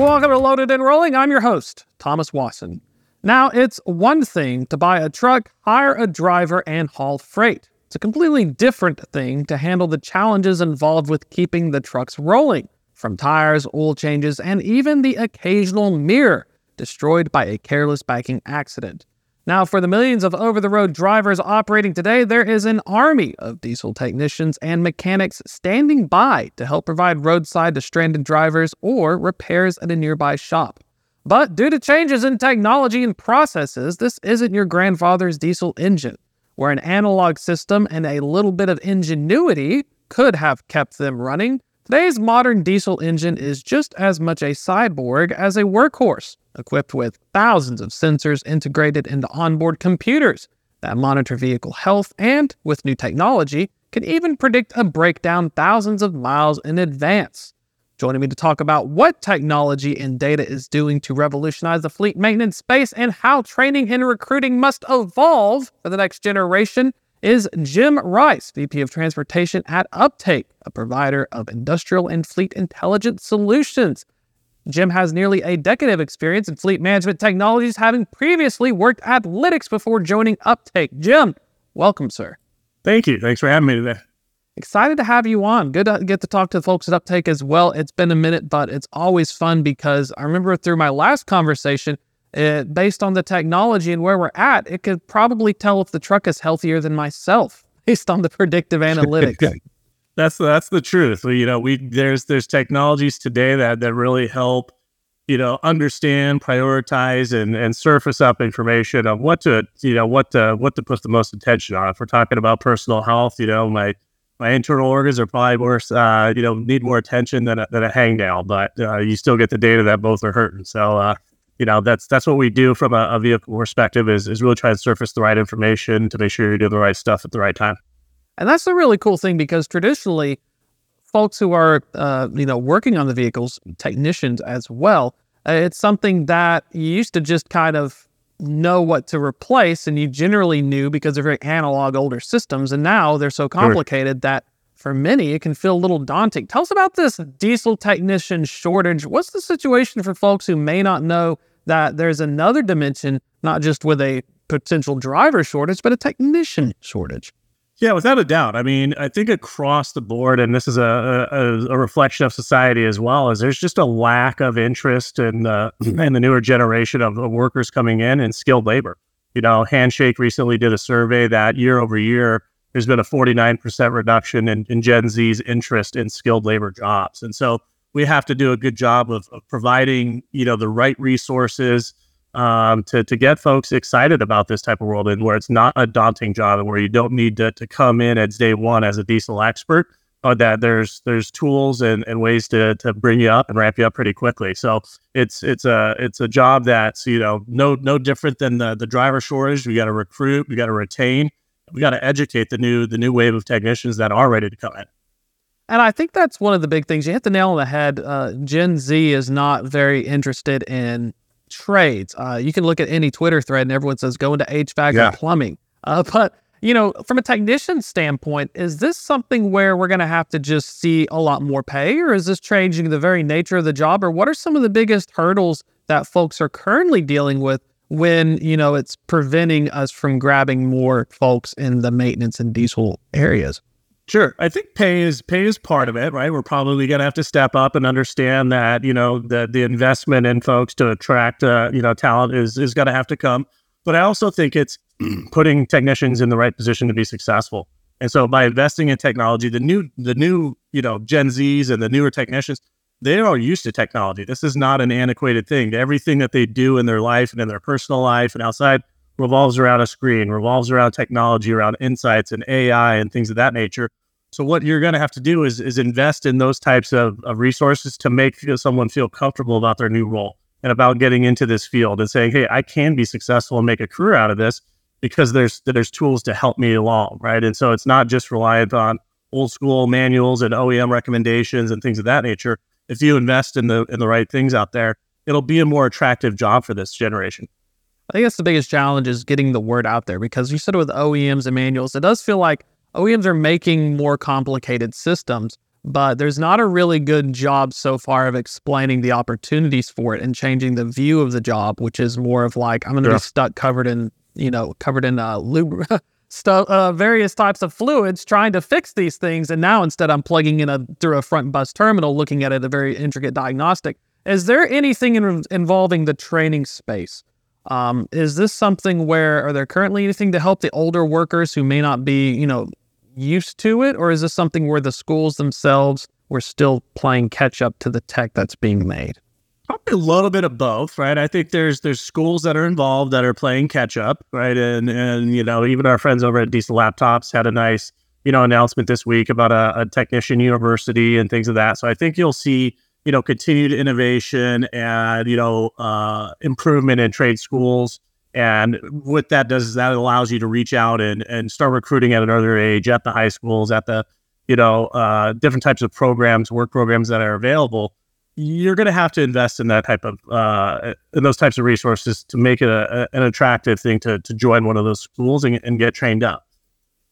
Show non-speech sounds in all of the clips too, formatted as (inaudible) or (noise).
Welcome to Loaded and Rolling. I'm your host, Thomas Wasson. Now, it's one thing to buy a truck, hire a driver, and haul freight. It's a completely different thing to handle the challenges involved with keeping the trucks rolling, from tires, oil changes, and even the occasional mirror destroyed by a careless biking accident. Now, for the millions of over the road drivers operating today, there is an army of diesel technicians and mechanics standing by to help provide roadside to stranded drivers or repairs at a nearby shop. But due to changes in technology and processes, this isn't your grandfather's diesel engine, where an analog system and a little bit of ingenuity could have kept them running. Today's modern diesel engine is just as much a cyborg as a workhorse equipped with thousands of sensors integrated into onboard computers that monitor vehicle health and, with new technology, can even predict a breakdown thousands of miles in advance. Joining me to talk about what technology and data is doing to revolutionize the fleet maintenance space and how training and recruiting must evolve for the next generation is Jim Rice, VP of Transportation at Uptake, a provider of industrial and fleet intelligence solutions. Jim has nearly a decade of experience in fleet management technologies, having previously worked at Lytx before joining Uptake. Jim, welcome, sir. Thank you. Thanks for having me today. Excited to have you on. Good to get to talk to the folks at Uptake as well. It's been a minute, but it's always fun because I remember through my last conversation, it, based on the technology and where we're at, it could probably tell if the truck is healthier than myself (laughs) based on the predictive (laughs) analytics that's that's the truth. You know, we there's there's technologies today that that really help you know understand, prioritize, and and surface up information of what to you know what to what to put the most attention on. If we're talking about personal health, you know, my my internal organs are probably worse, uh, you know need more attention than a, than a hangnail, but uh, you still get the data that both are hurting. So. Uh, you know that's that's what we do from a, a vehicle perspective is is really try to surface the right information to make sure you're doing the right stuff at the right time. And that's a really cool thing because traditionally, folks who are uh, you know working on the vehicles, technicians as well, uh, it's something that you used to just kind of know what to replace, and you generally knew because they're very analog older systems. And now they're so complicated that for many it can feel a little daunting. Tell us about this diesel technician shortage. What's the situation for folks who may not know that there's another dimension, not just with a potential driver shortage, but a technician shortage? Yeah, without a doubt. I mean, I think across the board, and this is a, a, a reflection of society as well, is there's just a lack of interest in the (clears throat) in the newer generation of, workers coming in and skilled labor. You know, Handshake recently did a survey that year over year, there's been a 49% reduction in, in Gen Z's interest in skilled labor jobs, and so we have to do a good job of, of providing, you know, the right resources um, to to get folks excited about this type of world and where it's not a daunting job and where you don't need to, to come in at day one as a diesel expert, but that there's there's tools and, and ways to to bring you up and ramp you up pretty quickly. So it's it's a it's a job that's you know no no different than the the driver shortage. We got to recruit, we got to retain, we got to educate the new the new wave of technicians that are ready to come in. And I think that's one of the big things. You hit the nail on the head. Uh, Gen Z is not very interested in trades. Uh, you can look at any Twitter thread and everyone says go into HVAC yeah. or plumbing. Uh, (laughs) but you know, from a technician standpoint, is this something where we're going to have to just see a lot more pay, or is this changing the very nature of the job, or what are some of the biggest hurdles that folks are currently dealing with when you know it's preventing us from grabbing more folks in the maintenance and diesel areas? Sure. I think pay is pay is part of it, right? We're probably going to have to step up and understand that, you know, the the investment in folks to attract uh, you know, talent is is going to have to come. But I also think it's (clears throat) putting technicians in the right position to be successful. And so by investing in technology, the new the new, you know, Gen Zs and the newer technicians, they are used to technology. This is not an antiquated thing. Everything that they do in their life and in their personal life and outside revolves around a screen, revolves around technology, around insights and AI and things of that nature. So what you're going to have to do is is invest in those types of, of resources to make someone feel comfortable about their new role and about getting into this field and saying, "Hey, I can be successful and make a career out of this because there's there's tools to help me along, right?" And so it's not just reliant on old school manuals and OEM recommendations and things of that nature. If you invest in the in the right things out there, it'll be a more attractive job for this generation. I think that's the biggest challenge is getting the word out there because you said with OEMs and manuals, it does feel like OEMs are making more complicated systems, but there's not a really good job so far of explaining the opportunities for it and changing the view of the job, which is more of like I'm going to yeah. be stuck covered in you know covered in uh, lube. (laughs) Stuff, uh, various types of fluids trying to fix these things. And now instead, I'm plugging in a through a front bus terminal, looking at it a very intricate diagnostic. Is there anything in, involving the training space? Um, is this something where are there currently anything to help the older workers who may not be, you know, used to it, or is this something where the schools themselves were still playing catch up to the tech that's being made? Probably a little bit of both, right? I think there's there's schools that are involved that are playing catch up, right? And and you know, even our friends over at Diesel Laptops had a nice you know announcement this week about a, a technician university and things of that. So I think you'll see you know continued innovation and you know uh, improvement in trade schools and what that does is that allows you to reach out and, and start recruiting at an earlier age at the high schools, at the, you know, uh, different types of programs, work programs that are available. You're going to have to invest in that type of, uh, in those types of resources to make it a, a, an attractive thing to, to join one of those schools and, and get trained up.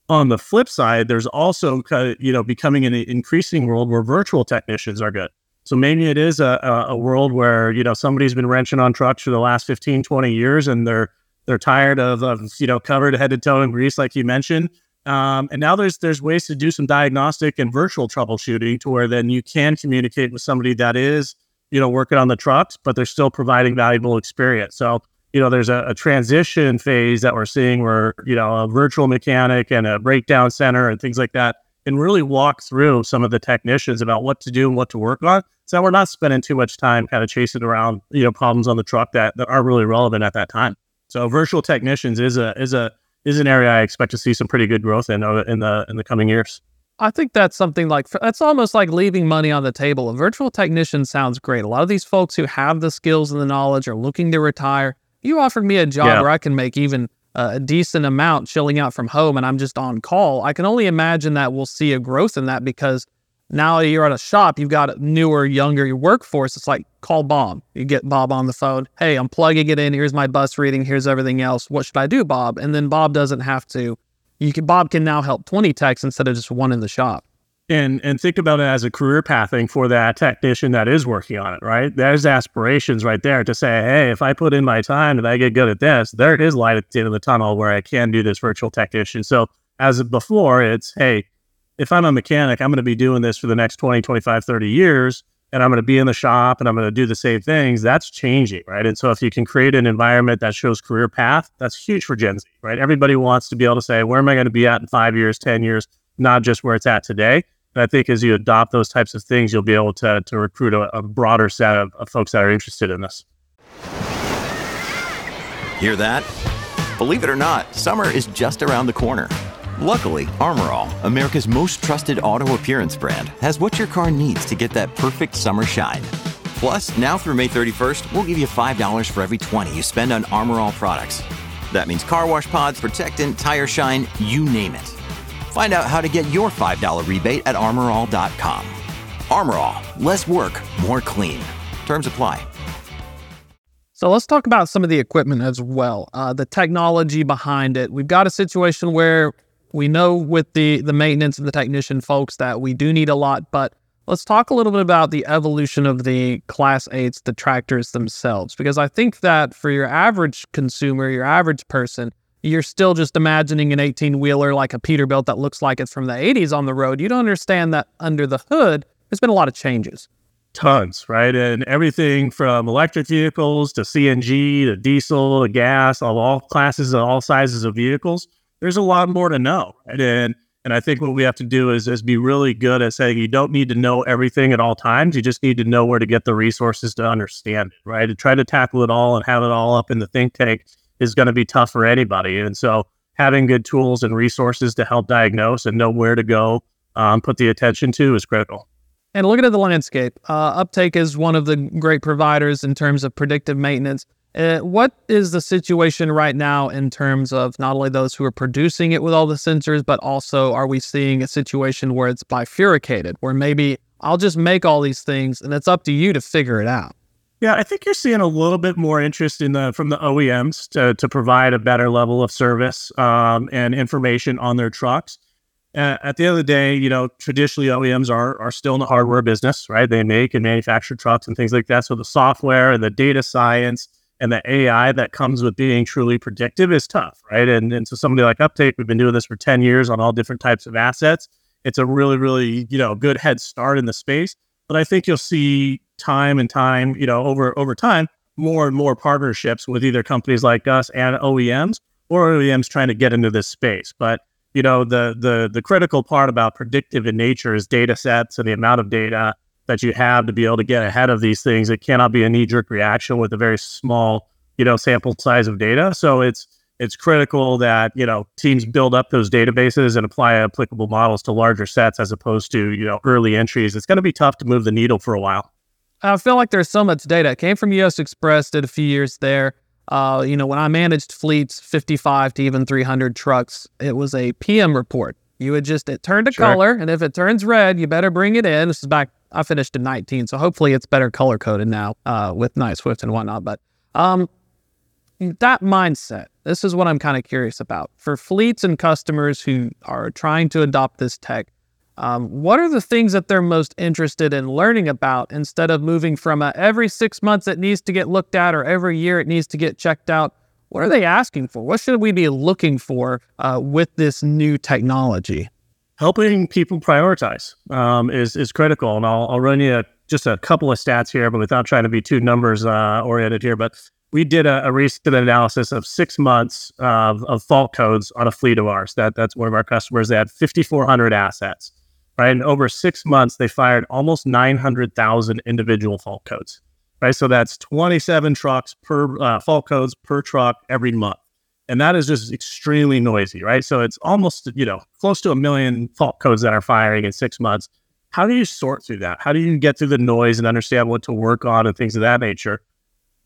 On the flip side, there's also, you know, becoming an increasing world where virtual technicians are good. So maybe it is a, a, world where, you know, somebody's been wrenching on trucks for the last 15, 20 years and they're they're tired of, of you know, covered head to toe in grease, like you mentioned. Um, and now there's there's ways to do some diagnostic and virtual troubleshooting to where then you can communicate with somebody that is, you know, working on the trucks, but they're still providing valuable experience. So, you know, there's a, a transition phase that we're seeing where, you know, a virtual mechanic and a breakdown center and things like that and really walk through some of the technicians about what to do and what to work on. So we're not spending too much time kind of chasing around, you know, problems on the truck that, that aren't really relevant at that time. So virtual technicians is a is a is an area I expect to see some pretty good growth in uh, in the in the coming years. I think that's something like that's almost like leaving money on the table. A virtual technician sounds great. A lot of these folks who have the skills and the knowledge are looking to retire. You offered me a job yeah. where I can make even a decent amount chilling out from home and I'm just on call, I can only imagine that we'll see a growth in that because now you're at a shop, you've got a newer, younger workforce. It's like call Bob. You get Bob on the phone. Hey, I'm plugging it in. Here's my bus reading. Here's everything else. What should I do, Bob? And then Bob doesn't have to. You can Bob can now help 20 techs instead of just one in the shop and and think about it as a career pathing for that technician that is working on it right? There's aspirations right there to say hey if i put in my time and i get good at this there is light at the end of the tunnel where i can do this virtual technician. So as before it's hey if i'm a mechanic i'm going to be doing this for the next 20 25 30 years and i'm going to be in the shop and i'm going to do the same things. That's changing right? And so if you can create an environment that shows career path that's huge for gen z right? Everybody wants to be able to say where am i going to be at in five years ten years not just where it's at today and I think as you adopt those types of things, you'll be able to, to recruit a, a broader set of, of folks that are interested in this. Hear that? Believe it or not, summer is just around the corner. Luckily, Armor All, America's most trusted auto appearance brand, has what your car needs to get that perfect summer shine. Plus, now through May 31st, we'll give you $5 for every 20 you spend on Armor All products. That means car wash pods, protectant, tire shine, you name it. Find out how to get your $5 rebate at armorall.com. Armor All, less work, more clean. Terms apply. So let's talk about some of the equipment as well, uh, the technology behind it. We've got a situation where we know with the the maintenance and the technician folks that we do need a lot, but let's talk a little bit about the evolution of the class eights, the tractors themselves, because I think that for your average consumer, your average person, you're still just imagining an 18 wheeler like a Peterbilt that looks like it's from the 80s on the road. You don't understand that under the hood, there's been a lot of changes. Tons, right? And everything from electric vehicles to CNG to diesel to gas, of all classes and all sizes of vehicles. There's a lot more to know. Right? And And I think what we have to do is, is be really good at saying you don't need to know everything at all times. You just need to know where to get the resources to understand it, right? To try to tackle it all and have it all up in the think tank is going to be tough for anybody. And so having good tools and resources to help diagnose and know where to go, um, put the attention to is critical. And looking at the landscape, uh, Uptake is one of the great providers in terms of predictive maintenance. Uh, what is the situation right now in terms of not only those who are producing it with all the sensors, but also are we seeing a situation where it's bifurcated, where maybe I'll just make all these things and it's up to you to figure it out? Yeah, I think you're seeing a little bit more interest in the from the OEMs to, to provide a better level of service um, and information on their trucks. Uh, at the end of the day, you know, traditionally OEMs are are still in the hardware business, right? They make and manufacture trucks and things like that. So the software and the data science and the AI that comes with being truly predictive is tough, right? And and so somebody like Uptake, we've been doing this for ten years on all different types of assets. It's a really, really, you know, good head start in the space. But I think you'll see time and time, you know, over over time, more and more partnerships with either companies like us and OEMs or OEMs trying to get into this space. But you know, the the the critical part about predictive in nature is data sets and the amount of data that you have to be able to get ahead of these things. It cannot be a knee jerk reaction with a very small, you know, sample size of data. So it's it's critical that you know teams build up those databases and apply applicable models to larger sets as opposed to you know early entries. It's going to be tough to move the needle for a while. I feel like there's so much data. It came from US Xpress, did a few years there. Uh, you know, when I managed fleets, 55 to even 300 trucks, it was a PM report. You would just, it turned a sure. color, and if it turns red, you better bring it in. This is back, I finished in 19, so hopefully it's better color coded now uh, with Knight-Swift and whatnot. But um, that mindset, this is what I'm kind of curious about. For fleets and customers who are trying to adopt this tech, um, what are the things that they're most interested in learning about instead of moving from a, every six months it needs to get looked at or every year it needs to get checked out? What are they asking for? What should we be looking for uh, with this new technology? Helping people prioritize um, is is critical, and I'll, I'll run you a, just a couple of stats here, but without trying to be too numbers uh, oriented here. But we did a, a, recent analysis of six months of, of, fault codes on a fleet of ours. That that's one of our customers. They had 5,400 assets, right? And over six months, they fired almost 900,000 individual fault codes, right? So that's 27 trucks per uh, fault codes per truck every month, and that is just extremely noisy, right? So it's almost you know close to a million fault codes that are firing in six months. How do you sort through that? How do you get through the noise and understand what to work on and things of that nature?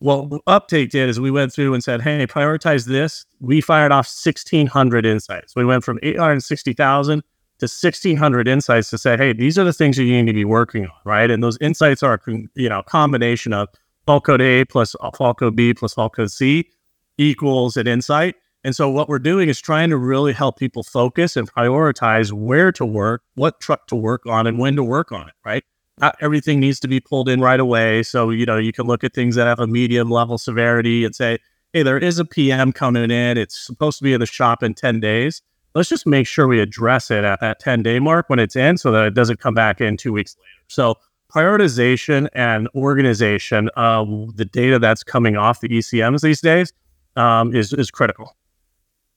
What Uptake did is we went through and said, hey, prioritize this. We fired off 1,600 insights. We went from 860,000 to 1,600 insights to say, hey, these are the things you need to be working on, right? And those insights are, you know, a combination of fault code A plus fault code B plus fault code C equals an insight. And so what we're doing is trying to really help people focus and prioritize where to work, what truck to work on, and when to work on it, right? Not everything needs to be pulled in right away. So, you know, you can look at things that have a medium level severity and say, hey, there is a PM coming in. It's supposed to be in the shop in 10 days. Let's just make sure we address it at that 10 day mark when it's in so that it doesn't come back in two weeks later. So, prioritization and organization of the data that's coming off the ECMs these days um, is, is critical.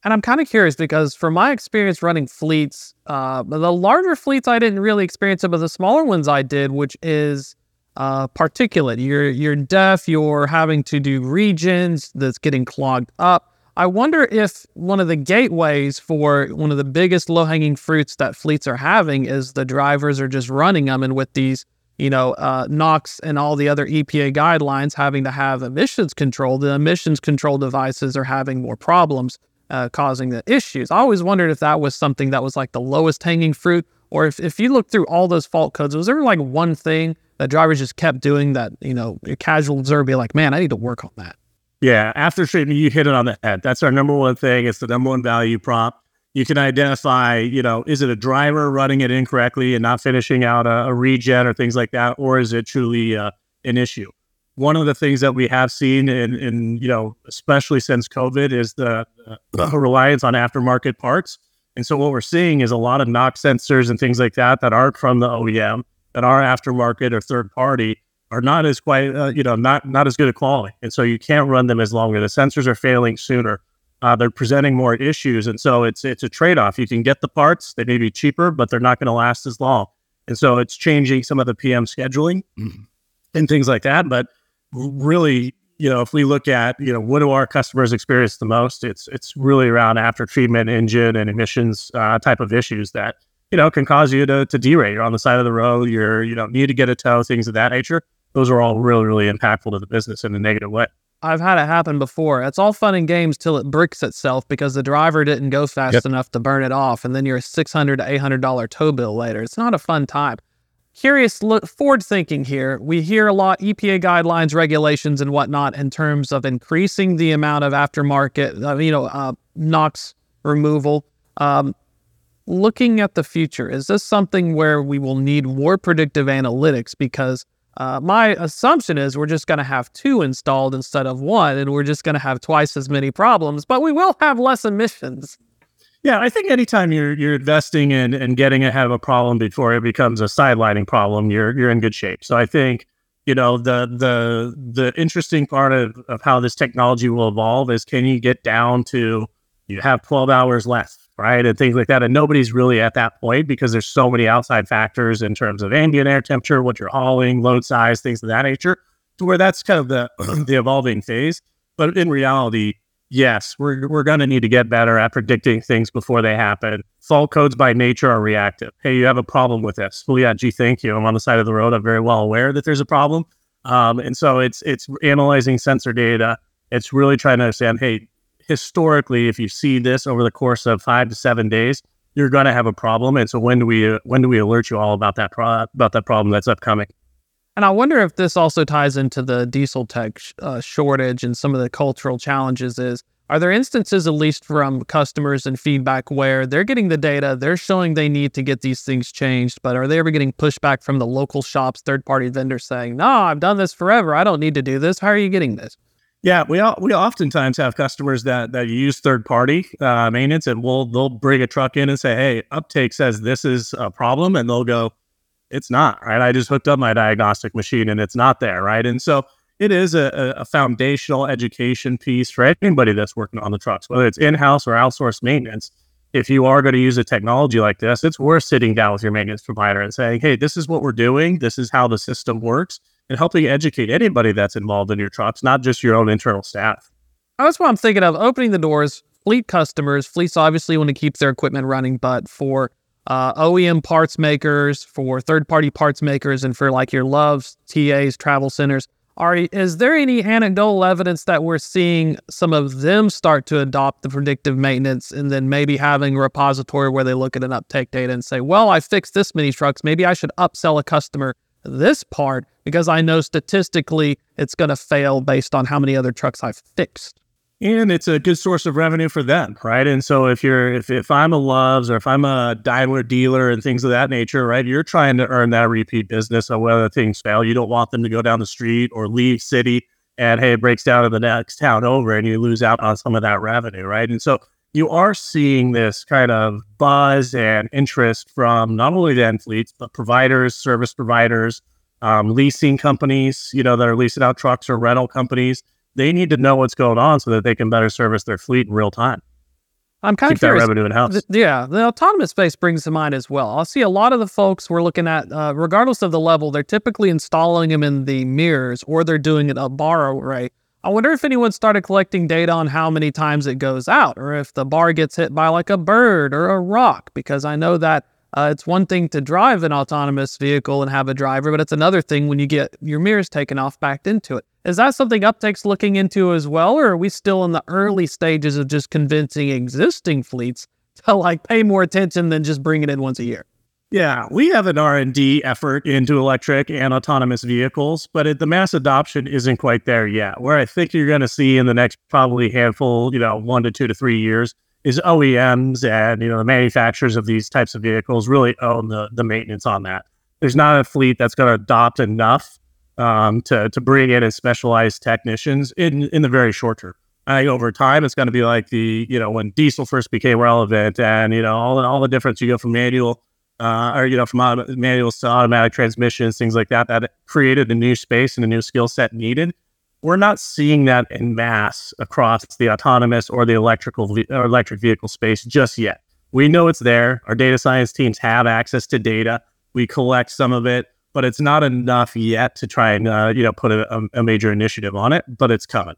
And I'm kind of curious because from my experience running fleets, uh, the larger fleets I didn't really experience it, but the smaller ones I did, which is uh, particulate. You're you're DEF. You're having to do regens that's getting clogged up. I wonder if one of the gateways for one of the biggest low hanging fruits that fleets are having is the drivers are just running them, and with these you know, uh, NOx and all the other EPA guidelines having to have emissions control, the emissions control devices are having more problems uh, causing the issues. I always wondered if that was something that was like the lowest hanging fruit, or if, if you look through all those fault codes, was there like one thing that drivers just kept doing that, you know, a casual observer be like, man, I need to work on that? Yeah, after treatment, you hit it on the head. That's our number one thing. It's the number one value prop. You can identify, you know, is it a driver running it incorrectly and not finishing out a, a regen or things like that, or is it truly uh, an issue? One of the things that we have seen in, in you know, especially since COVID, is the, the reliance on aftermarket parts. And so what we're seeing is a lot of NOx sensors and things like that that aren't from the OEM, that are aftermarket or third party, are not as quite, uh, you know, not not as good a quality. And so you can't run them as long. The sensors are failing sooner. uh, they're presenting more issues, and so it's it's a trade off. You can get the parts; they may be cheaper, but they're not going to last as long. And so it's changing some of the PM scheduling mm-hmm. and things like that. But really, you know, if we look at, you know, what do our customers experience the most? It's it's really around after treatment engine and emissions uh, type of issues that you know can cause you to to derate. You're on the side of the road. You're you know need to get a tow, things of that nature. Those are all really really impactful to the business in a negative way. I've had it happen before. It's all fun and games till it bricks itself because the driver didn't go fast yep. enough to burn it off, and then you're a six hundred to eight hundred dollar tow bill later. It's not a fun time. Curious, look forward thinking here. We hear a lot EPA guidelines, regulations, and whatnot in terms of increasing the amount of aftermarket, uh, you know, uh, NOx removal. Um, looking at the future, is this something where we will need more predictive analytics because uh, my assumption is we're just going to have two installed instead of one, and we're just going to have twice as many problems, but we will have less emissions. Yeah, I think anytime you're you're investing in and getting ahead of a problem before it becomes a sidelining problem, you're you're in good shape. So I think you know the the the interesting part of, of how this technology will evolve is can you get down to you have 12 hours left right? And things like that. And nobody's really at that point because there's so many outside factors in terms of ambient air temperature, what you're hauling, load size, things of that nature, to where that's kind of the (clears throat) the evolving phase. But in reality, yes, we're we're gonna need to get better at predicting things before they happen. Fault codes by nature are reactive. Hey, you have a problem with this. Well, yeah, gee, thank you. I'm on the side of the road. I'm very well aware that there's a problem. Um, and so it's it's analyzing sensor data. It's really trying to understand, hey, historically, if you see this over the course of five to seven days, you're going to have a problem. And so when do we when do we alert you all about that pro- about that problem that's upcoming? And I wonder if this also ties into the diesel tech sh- uh, shortage and some of the cultural challenges. Is are there instances, at least from customers and feedback, where they're getting the data, they're showing they need to get these things changed, but are they ever getting pushback from the local shops, third party vendors saying, "No, I've done this forever. I don't need to do this." How are you getting this? Yeah, we all, we oftentimes have customers that that use third party uh, maintenance, and we'll they'll bring a truck in and say, "Hey, Uptake says this is a problem," and they'll go, "It's not right. I just hooked up my diagnostic machine, and it's not there, right?" And so it is a, a foundational education piece for anybody that's working on the trucks, whether it's in house or outsourced maintenance. If you are going to use a technology like this, it's worth sitting down with your maintenance provider and saying, "Hey, this is what we're doing. This is how the system works." and helping educate anybody that's involved in your trucks, not just your own internal staff. That's what I'm thinking of opening the doors. Fleet customers, fleets obviously want to keep their equipment running, but for uh, OEM parts makers, for third party parts makers, and for like your Love's, TAs, travel centers, are is there any anecdotal evidence that we're seeing some of them start to adopt the predictive maintenance and then maybe having a repository where they look at an uptake data and say, well, I fixed this many trucks. Maybe I should upsell a customer this part because I know statistically it's going to fail based on how many other trucks I've fixed. And it's a good source of revenue for them, right? And so if you're if, if I'm a Love's or if I'm a Daimler dealer and things of that nature, right? You're trying to earn that repeat business of whether things fail. You don't want them to go down the street or leave city and hey, it breaks down in the next town over and you lose out on some of that revenue, right? And so you are seeing this kind of buzz and interest from not only the end fleets, but providers, service providers, um, leasing companies, you know, that are leasing out trucks or rental companies. They need to know what's going on so that they can better service their fleet in real time. I'm kind Keep of curious. That revenue in house. Th- yeah, the autonomous space brings to mind as well. I'll see a lot of the folks we're looking at, uh, regardless of the level, they're typically installing them in the mirrors or they're doing it a bar array I wonder if anyone started collecting data on how many times it goes out, or if the bar gets hit by like a bird or a rock, because I know that uh, it's one thing to drive an autonomous vehicle and have a driver, but it's another thing when you get your mirrors taken off backed into it. Is that something Uptake's looking into as well, or are we still in the early stages of just convincing existing fleets to like pay more attention than just bring it in once a year? Yeah, we have an R&D effort into electric and autonomous vehicles, but it, the mass adoption isn't quite there yet. Where I think you're going to see in the next probably handful, you know, 1 to 2 to 3 years is OEMs and, you know, the manufacturers of these types of vehicles really own the the maintenance on that. There's not a fleet that's going to adopt enough um, to to bring in as specialized technicians in in the very short term. I think over time it's going to be like the you know when diesel first became relevant and you know all all the difference you go from manual uh, or you know from autom- manuals to automatic transmissions, things like that, that created a new space and a new skill set needed. We're not seeing that in mass across the autonomous or the electrical or electric vehicle space just yet. We know it's there. Our data science teams have access to data. We collect some of it, but it's not enough yet to try and uh, you know put a, a major initiative on it. But it's coming.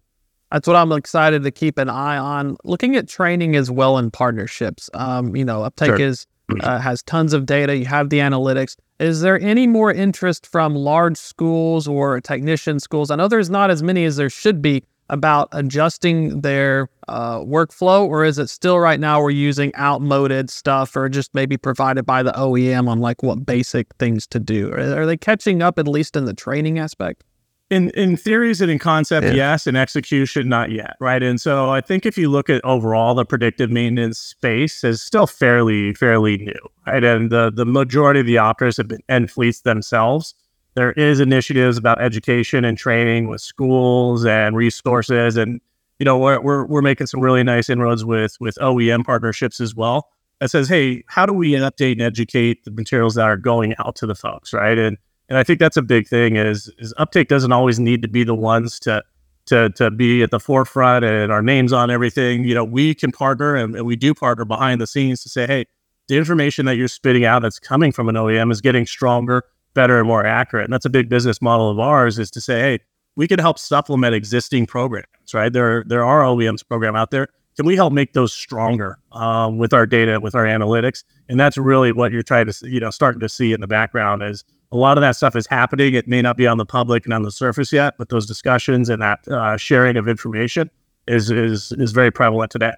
That's what I'm excited to keep an eye on. Looking at training as well in partnerships. Um, you know, Uptake sure. is uh, has tons of data. You have the analytics. Is there any more interest from large schools or technician schools? I know there's not as many as there should be about adjusting their uh, workflow, or is it still right now we're using outmoded stuff or just maybe provided by the OEM on like what basic things to do? Are, are they catching up at least in the training aspect? In in theories and in concept, yeah. yes. In execution, not yet, right? And so I think if you look at overall, the predictive maintenance space is still fairly fairly new, right? And the the majority of the operators have been and fleets themselves. There is initiatives about education and training with schools and resources, and you know we're we're, we're making some really nice inroads with with OEM partnerships as well. That says, hey, how do we update and educate the materials that are going out to the folks, right? And and I think that's a big thing is is uptake doesn't always need to be the ones to to to be at the forefront and our names on everything. You know, we can partner and, and we do partner behind the scenes to say, hey, the information that you're spitting out that's coming from an OEM is getting stronger, better, and more accurate. And that's a big business model of ours is to say, hey, we can help supplement existing programs, right? There, there are OEMs program out there. Can we help make those stronger um, with our data, with our analytics? And that's really what you're trying to, you know, starting to see in the background is a lot of that stuff is happening. It may not be on the public and on the surface yet, but those discussions and that uh, sharing of information is is is very prevalent today.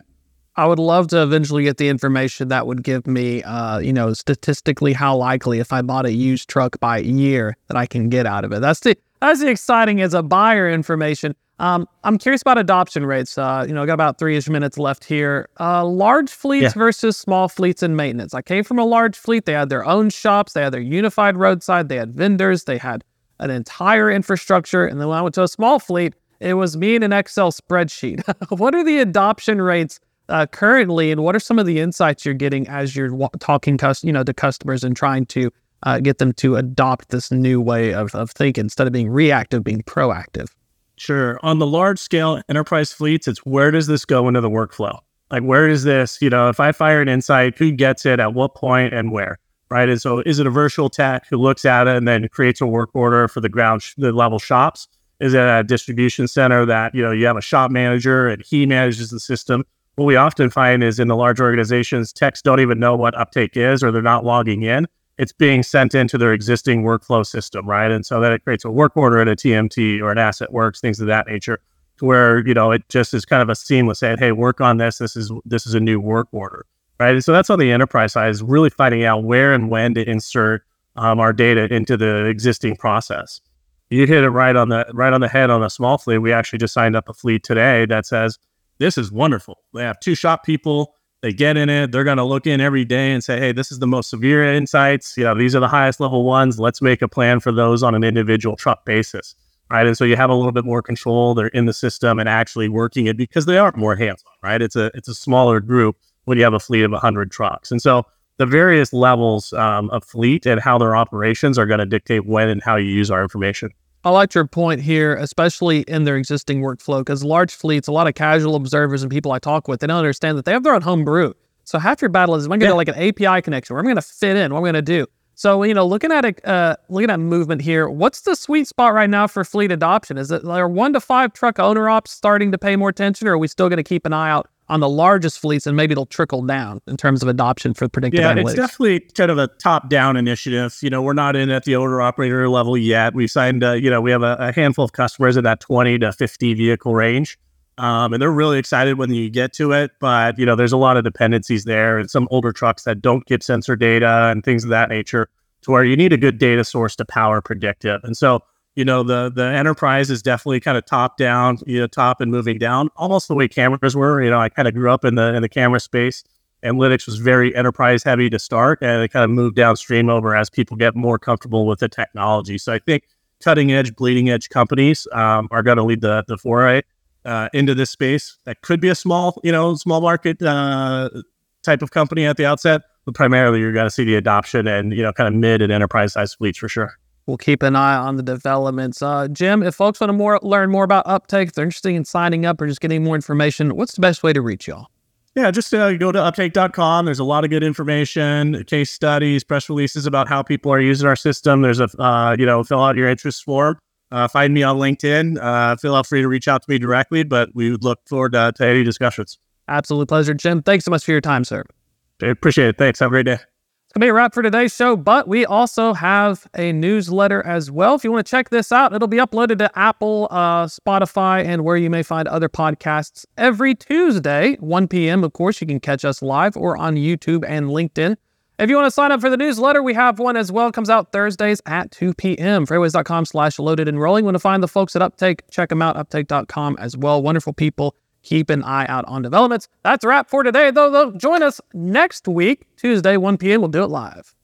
I would love to eventually get the information that would give me, uh, you know, statistically how likely if I bought a used truck by year that I can get out of it. That's the that's the exciting as a buyer information. Um, I'm curious about adoption rates. Uh, you know, I got about three ish minutes left here. Uh, large fleets yeah. versus small fleets and maintenance. I came from a large fleet. They had their own shops. They had their unified roadside. They had vendors. They had an entire infrastructure. And then when I went to a small fleet, it was me and an Excel spreadsheet. (laughs) what are the adoption rates uh, currently, and what are some of the insights you're getting as you're talking, cus- you know, to customers and trying to uh, get them to adopt this new way of, of thinking instead of being reactive, being proactive? Sure. On the large scale enterprise fleets, it's where does this go into the workflow? Like, where is this? You know, if I fire an insight, who gets it at what point and where? Right. And so, is it a virtual tech who looks at it and then creates a work order for the ground, sh- the level shops? Is it a distribution center that, you know, you have a shop manager and he manages the system? What we often find is in the large organizations, techs don't even know what uptake is or they're not logging in it's being sent into their existing workflow system, right? And so that it creates a work order and a TMT or an AssetWorks, things of that nature, to where you know it just is kind of a seamless saying, "Hey, work on this. This is this is a new work order." Right. And so that's on the enterprise side is really finding out where and when to insert um, our data into the existing process. You hit it right on the right on the head on a small fleet. We actually just signed up a fleet today that says this is wonderful. They have two shop people they get in it. They're going to look in every day and say, hey, this is the most severe insights. You know, these are the highest level ones. Let's make a plan for those on an individual truck basis. Right. And so you have a little bit more control. They're in the system and actually working it because they are more hands on, right? It's a it's a smaller group when you have a fleet of 100 trucks. And so the various levels um, of fleet and how their operations are going to dictate when and how you use our information. I like your point here, especially in their existing workflow, because large fleets, a lot of casual observers and people I talk with, they don't understand that they have their own home brew. So half your battle is, am I going to yeah. like an API connection? Where am I going to fit in? What am I going to do? So you know, looking at it, uh, looking at movement here, what's the sweet spot right now for fleet adoption? Is it are one to five truck owner ops starting to pay more attention, or are we still going to keep an eye out on the largest fleets and maybe it'll trickle down in terms of adoption for predictive yeah, analytics. it's definitely kind of a top down initiative. You know, we're not in at the owner operator level yet. We've signed, uh, you know, we have a, a, handful of customers in that 20 to 50 vehicle range. Um, and they're really excited when you get to it. But, you know, there's a lot of dependencies there and some older trucks that don't get sensor data and things of that nature to where you need a good data source to power predictive. And so, you know the the enterprise is definitely kind of top down you know top and moving down almost the way cameras were you know i kind of grew up in the in the camera space. Analytics was very enterprise heavy to start and it kind of moved downstream over as people get more comfortable with the technology. So i think cutting edge bleeding edge companies um, are going to lead the the foray uh, into this space. That could be a small you know small market uh, type of company at the outset but primarily you're going to see the adoption and you know kind of mid and enterprise size fleets for sure we'll keep an eye on the developments. Uh, Jim, if folks want to more learn more about Uptake, if they're interested in signing up or just getting more information, what's the best way to reach y'all? Yeah, just uh, go to uptake.com. There's a lot of good information, case studies, press releases about how people are using our system. There's a, uh, you know, fill out your interest form. Uh, find me on LinkedIn. Uh, feel free to reach out to me directly, but we would look forward to, to any discussions. Absolute pleasure, Jim. Thanks so much for your time, sir. I appreciate it. Thanks. Have a great day. Going to be a wrap for today's show, but we also have a newsletter as well. If you want to check this out, it'll be uploaded to Apple, uh, Spotify, and where you may find other podcasts every Tuesday, 1 p.m. Of course, you can catch us live or on YouTube and LinkedIn. If you want to sign up for the newsletter, we have one as well. It comes out Thursdays at 2 p.m. Freightwaves.com slash loaded and rolling. Want to find the folks at Uptake, check them out, uptake.com as well. Wonderful people keep an eye out on developments. That's a wrap for today, though. though. Join us next week, Tuesday, 1 p.m. We'll do it live.